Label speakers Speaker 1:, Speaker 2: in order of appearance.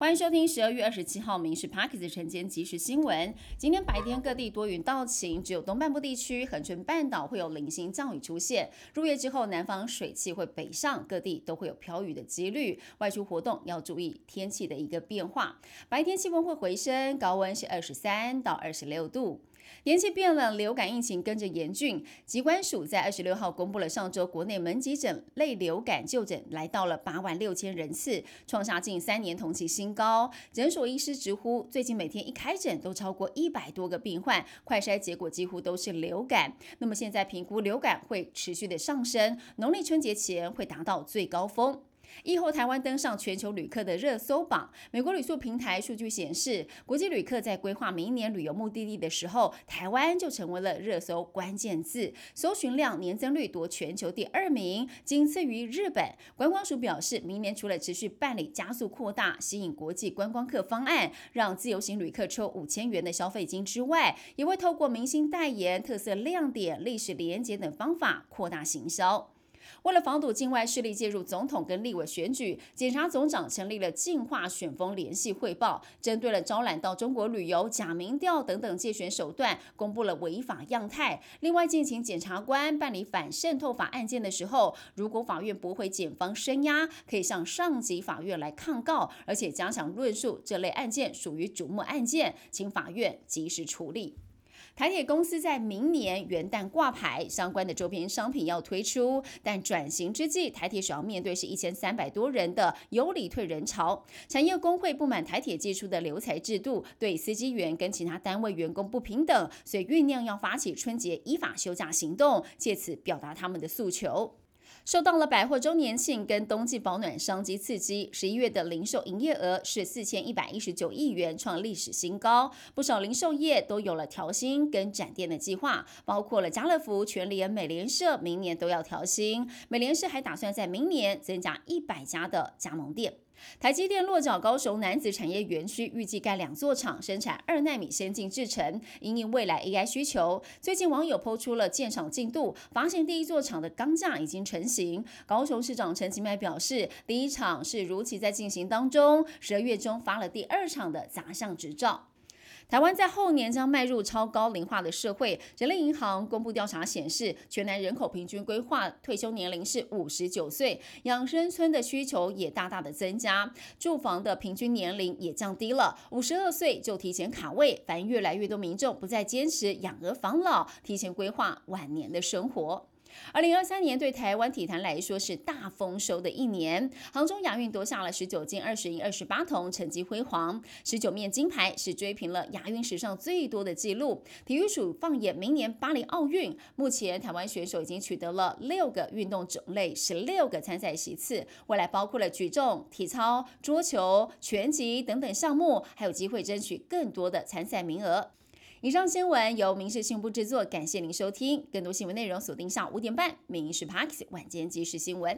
Speaker 1: 欢迎收听十二月二十七号《民事 Parkes》晨间即时新闻。今天白天各地多云到晴，只有东半部地区、恒春半岛会有零星降雨出现。入夜之后，南方水汽会北上，各地都会有飘雨的几率。外出活动要注意天气的一个变化。白天气温会回升，高温是二十三到二十六度。天气变冷，流感疫情跟着严峻。疾管署在二十六号公布了上周国内门急诊类流感就诊来到了八万六千人次，创下近三年同期新高。诊所医师直呼，最近每天一开诊都超过一百多个病患，快筛结果几乎都是流感。那么现在评估流感会持续的上升，农历春节前会达到最高峰。疫后，台湾登上全球旅客的热搜榜。美国旅宿平台数据显示，国际旅客在规划明年旅游目的地的时候，台湾就成为了热搜关键字，搜寻量年增率夺全球第二名，仅次于日本。观光署表示，明年除了持续办理加速扩大吸引国际观光客方案，让自由行旅客抽五千元的消费金之外，也会透过明星代言、特色亮点、历史连结等方法扩大行销。为了防堵境外势力介入总统跟立委选举，检察总长成立了净化选风联系汇报，针对了招揽到中国旅游、假民调等等借选手段，公布了违法样态。另外，进行检察官办理反渗透法案件的时候，如果法院驳回检方声押，可以向上级法院来抗告，而且加强论述这类案件属于瞩目案件，请法院及时处理。台铁公司在明年元旦挂牌，相关的周边商品要推出，但转型之际，台铁首要面对是一千三百多人的有理退人潮。产业工会不满台铁寄出的留才制度，对司机员跟其他单位员工不平等，所以酝酿要发起春节依法休假行动，借此表达他们的诉求。受到了百货周年庆跟冬季保暖商机刺激，十一月的零售营业额是四千一百一十九亿元，创历史新高。不少零售业都有了调薪跟展店的计划，包括了家乐福、全联、美联社，明年都要调薪。美联社还打算在明年增加一百家的加盟店。台积电落脚高雄男子产业园区，预计盖两座厂，生产二纳米先进制程，因应未来 AI 需求。最近网友抛出了建厂进度，发现第一座厂的钢架已经成型。高雄市长陈其迈表示，第一场是如期在进行当中，十二月中发了第二场的杂项执照。台湾在后年将迈入超高龄化的社会。人类银行公布调查显示，全男人口平均规划退休年龄是五十九岁，养生村的需求也大大的增加，住房的平均年龄也降低了，五十二岁就提前卡位。反映越来越多民众不再坚持养儿防老，提前规划晚年的生活。二零二三年对台湾体坛来说是大丰收的一年，杭州亚运夺下了十九金、二十银、二十八铜，成绩辉煌，十九面金牌是追平了亚运史上最多的纪录。体育署放眼明年巴黎奥运，目前台湾选手已经取得了六个运动种类、十六个参赛席次，未来包括了举重、体操、桌球、拳击等等项目，还有机会争取更多的参赛名额。以上新闻由民事新闻部制作，感谢您收听。更多新闻内容锁定下午五点半《民事 Park 晚间即时新闻》。